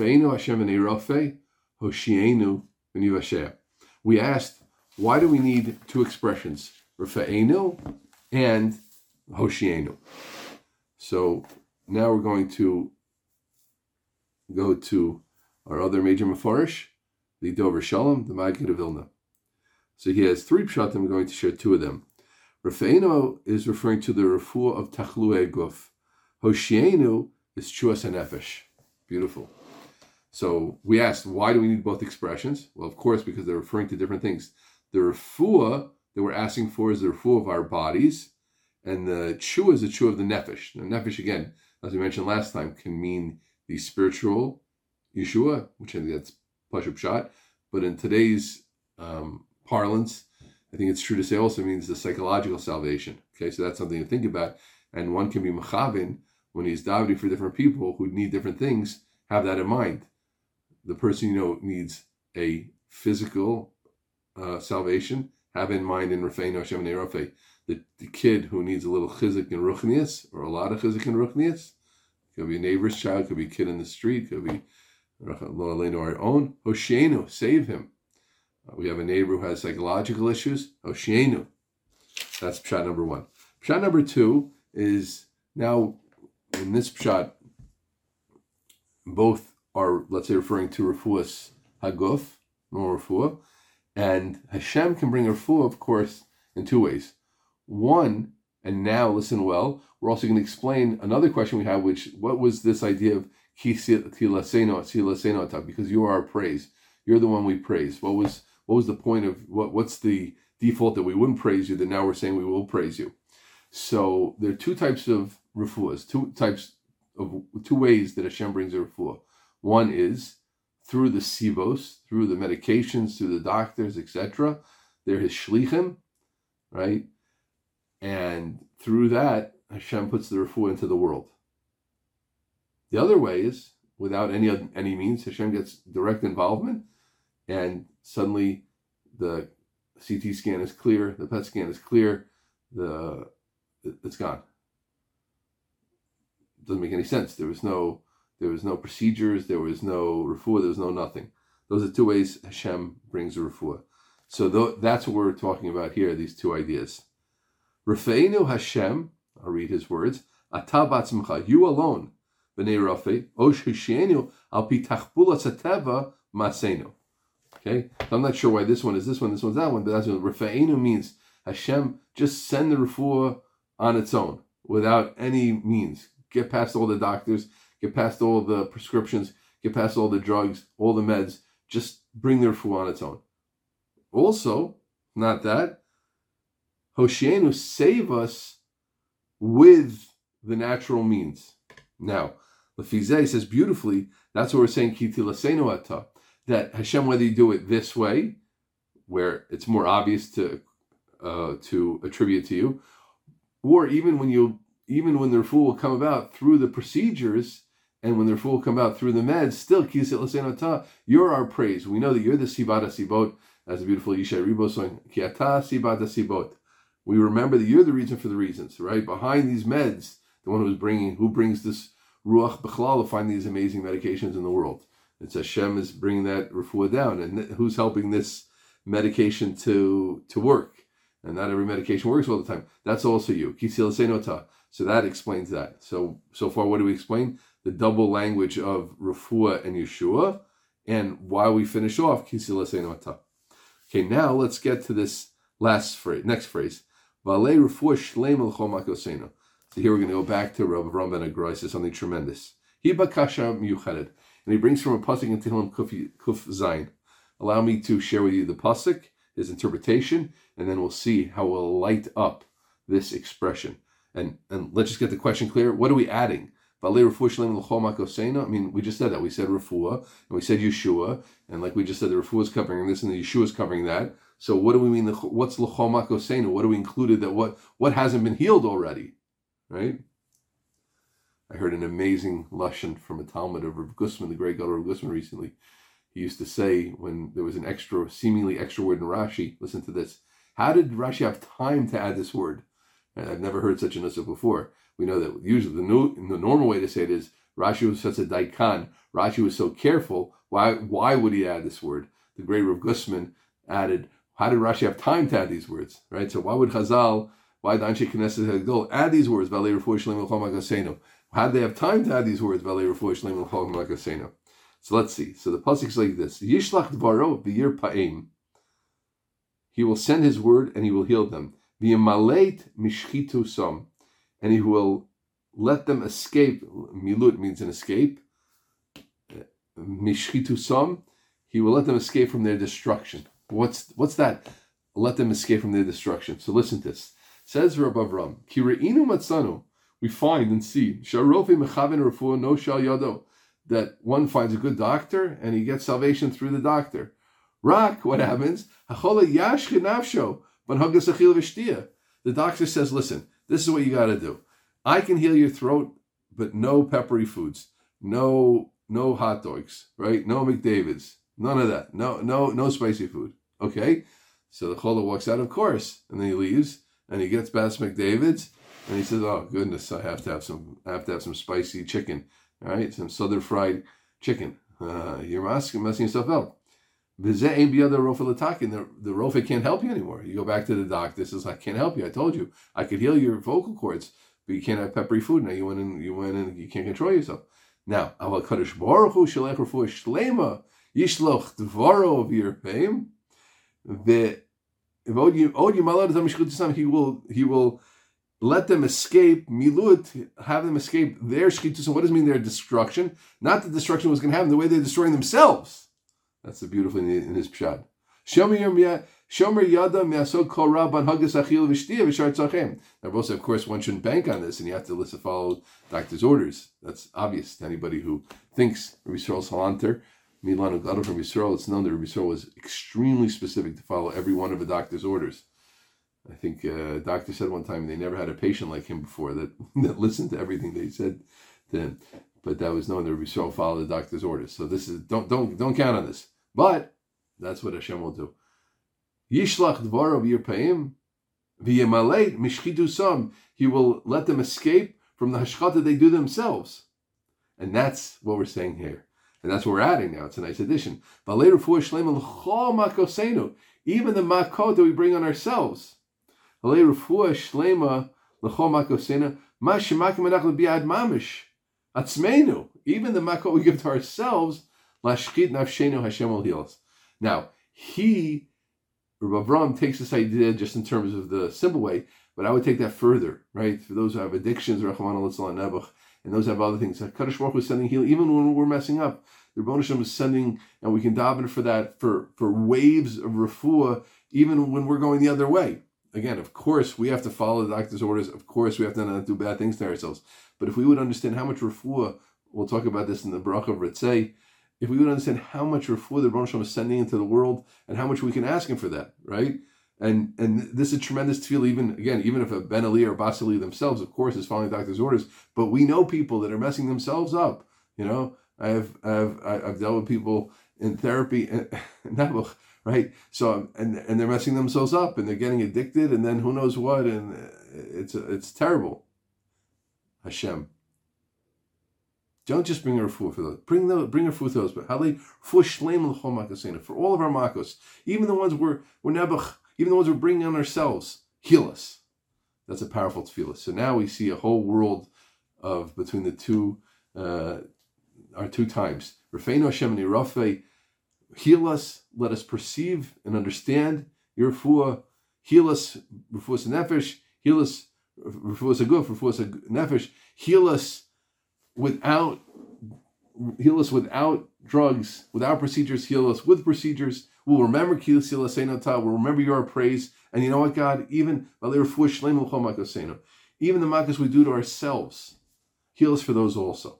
Hashem Rafe, Hoshienu. We asked, why do we need two expressions, Rafeinu and Hoshienu? So now we're going to go to our other major Mefarish, the Dover Shalom, the Maggid of Vilna. So he has three pshatim. I'm going to share two of them. Rafeinu is referring to the refuah of Tachlue Guf. Hoshienu is Chuas Nefesh. Beautiful. So we asked, why do we need both expressions? Well, of course, because they're referring to different things. The refuah that we're asking for is the refuah of our bodies, and the chua is the chua of the nefesh. The nefesh, again, as we mentioned last time, can mean the spiritual Yeshua, which I think that's Pashup shot. But in today's um, parlance, I think it's true to say also means the psychological salvation. Okay, so that's something to think about. And one can be machavin when he's davening for different people who need different things. Have that in mind. The person you know needs a physical uh, salvation. Have in mind in Rafein Hashem the, the kid who needs a little chizik and ruchnias or a lot of chizik and ruchnias. Could be a neighbor's child, could be a kid in the street, could be our own. Hoshienu, save him. Uh, we have a neighbor who has psychological issues. Hoshienu. That's shot number one. Shot number two is now in this shot, both are, let's say, referring to Refuas Haguf, no Refuah, and Hashem can bring Refuah, of course, in two ways. One, and now listen well, we're also going to explain another question we have, which what was this idea of because you are our praise. You're the one we praise. What was what was the point of what what's the default that we wouldn't praise you that now we're saying we will praise you? So there are two types of refuahs, two types of two ways that Hashem brings a refuah. One is through the sivos, through the medications, through the doctors, etc. They're his shlichim, right? And through that, Hashem puts the refuah into the world. The other way is without any any means, Hashem gets direct involvement, and suddenly the CT scan is clear, the PET scan is clear, the it's gone. It doesn't make any sense. There was no there was no procedures, there was no refuah, there was no nothing. Those are two ways Hashem brings a refuah. So th- that's what we're talking about here, these two ideas. Rafeinu Hashem, I'll read his words, Atabatzmcha, you alone, b'nei Rafe, Osh Hishenu, al pitachbula sateva masenu. Okay, so I'm not sure why this one is this one, this one's that one, but that's what Rafeinu means. Hashem, just send the refuah on its own without any means. Get past all the doctors, get past all the prescriptions, get past all the drugs, all the meds. Just bring the refuah on its own. Also, not that, Hoshienu save us with the natural means. Now, Lefizeh says beautifully, that's what we're saying, Kitilasenu that Hashem, whether you do it this way, where it's more obvious to uh, to attribute to you, or even when you even when the refuah will come about through the procedures and when the refuah will come out through the meds, still kisit you're our praise. We know that you're the sibata sibot, as the beautiful Yishai Ribo song, kiata sibata sibot. We remember that you're the reason for the reasons, right? Behind these meds, the one who's bringing, who brings this ruach b'chlal to find these amazing medications in the world. It's Hashem is bringing that refuah down, and who's helping this medication to to work? and not every medication works all the time. That's also you. Kisil l'senata. So that explains that. So so far, what do we explain? The double language of Refuah and Yeshua, and why we finish off Okay, now let's get to this last phrase, next phrase. So here we're going to go back to Rav Ram Ben Agrai, something tremendous. And he brings from a pasuk in Tehillim Kuf Zayin. Allow me to share with you the pasuk his interpretation, and then we'll see how we'll light up this expression. And and let's just get the question clear. What are we adding? I mean, we just said that. We said refuah, and we said Yeshua, and like we just said, the refuah is covering this, and the Yeshua is covering that. So what do we mean? What's l'chomakosena? What do we included that? What what hasn't been healed already? Right? I heard an amazing lashon from a Talmud of Rav Gustman, the great Gadol Rav Gustman, recently. He used to say when there was an extra, seemingly extra word in Rashi, listen to this. How did Rashi have time to add this word? I've never heard such a nusach before. We know that usually the, new, the normal way to say it is Rashi was such a daikon. Rashi was so careful. Why why would he add this word? The great Rav Gustman added, how did Rashi have time to add these words? Right? So why would Chazal, why did Anshe Knesset add these words? How did they have time to add these words? So let's see. So the pasuk is like this: Yishlach dvaro b'yir pa'im. He will send his word and he will heal them. V'yamalet mishchitu som, and he will let them escape. Milut means an escape. Mishchitu som, he will let them escape from their destruction. What's what's that? Let them escape from their destruction. So listen to this. Says Rabbi Avram, Kireinu matzanu. We find and see sharofi mechaven refuah no shal yado that one finds a good doctor and he gets salvation through the doctor. Rak, what happens? The doctor says, listen, this is what you got to do. I can heal your throat, but no peppery foods, no no hot dogs, right? No McDavid's, none of that. No no no spicy food. Okay, so the chola walks out, of course, and then he leaves and he gets past McDavid's and he says, "Oh goodness, I have to have some. I have to have some spicy chicken." All right, some southern fried chicken. Uh, you're messing, messing yourself up. The, the rofe can't help you anymore. You go back to the doctor, says, I can't help you. I told you I could heal your vocal cords, but you can't have peppery food. Now you went in, you went in, you can't control yourself. Now, Aval Kadosh Baruch Hu Shalech Refuah Shlema Yishloch Dvaro of your fame. The if he will he will let them escape milut, have them escape their shchitus. So what does it mean their destruction? Not the destruction was going to happen the way they're destroying themselves. That's the beautiful in, in his pshat. Shomer yada me'asod kol rabban hagas achil v'shtia v'shar tzachem. Now, also, of course, one shouldn't bank on this, and you have to listen, follow doctor's orders. That's obvious to anybody who thinks Yisrael Salanter, Milan Ugado from Yisrael. It's known that Yisrael was extremely specific to follow every one of a doctor's orders. I think uh, a doctor said one time they never had a patient like him before that, that listened to everything they said to him. But that was known that Rabbi Yisrael followed the doctor's orders. So this is don't don't don't count on this. But that's what Hashem will do. Yishlach dvarav yirpaim v'yemaleit mishchitu sam. He will let them escape from the hashchata they do themselves. And that's what we're saying here. And that's what we're adding now. It's a nice addition. Even the makot that we bring on ourselves. Even the makot we give to ourselves, lashchit nafshenu Hashem will heal us. Now, he, Rav takes this idea just in terms of the simple way, but I would take that further, right? For those who have addictions, Rachman al and those who have other things. Uh, Kaddish Baruch is sending heal, even when we're messing up. The Rebbe is sending, and we can daven for that, for, for waves of refuah, even when we're going the other way. Again, of course, we have to follow the doctor's orders. Of course, we have to not do bad things to ourselves. But if we would understand how much refuah, we'll talk about this in the Baruch of Ritzei, if we would understand how much refuah the Baruch is sending into the world and how much we can ask him for that, right? And and this is tremendous feel even again, even if a Ben Ali or Basili themselves, of course, is following the doctor's orders, but we know people that are messing themselves up. You know, I have I've I've dealt with people in therapy right? So and and they're messing themselves up and they're getting addicted and then who knows what and it's it's terrible. Hashem. Don't just bring a refuah for those. Bring the bring a refuah for those. But hali for shleim for all of our makos, even the ones we're we're nebuch, even the ones we're bringing on ourselves, heal us. That's a powerful tefillah. So now we see a whole world of between the two, uh, our two times. Rafeinu Hashem and Rafe, heal us. Let us perceive and understand your refuah. Heal us, refuah nefesh. Heal us, refuah aguf, refuah nefesh. Heal us without heal us without drugs, without procedures, heal us with procedures. We'll remember We'll remember your praise. And you know what, God? Even even the makas we do to ourselves, heal us for those also.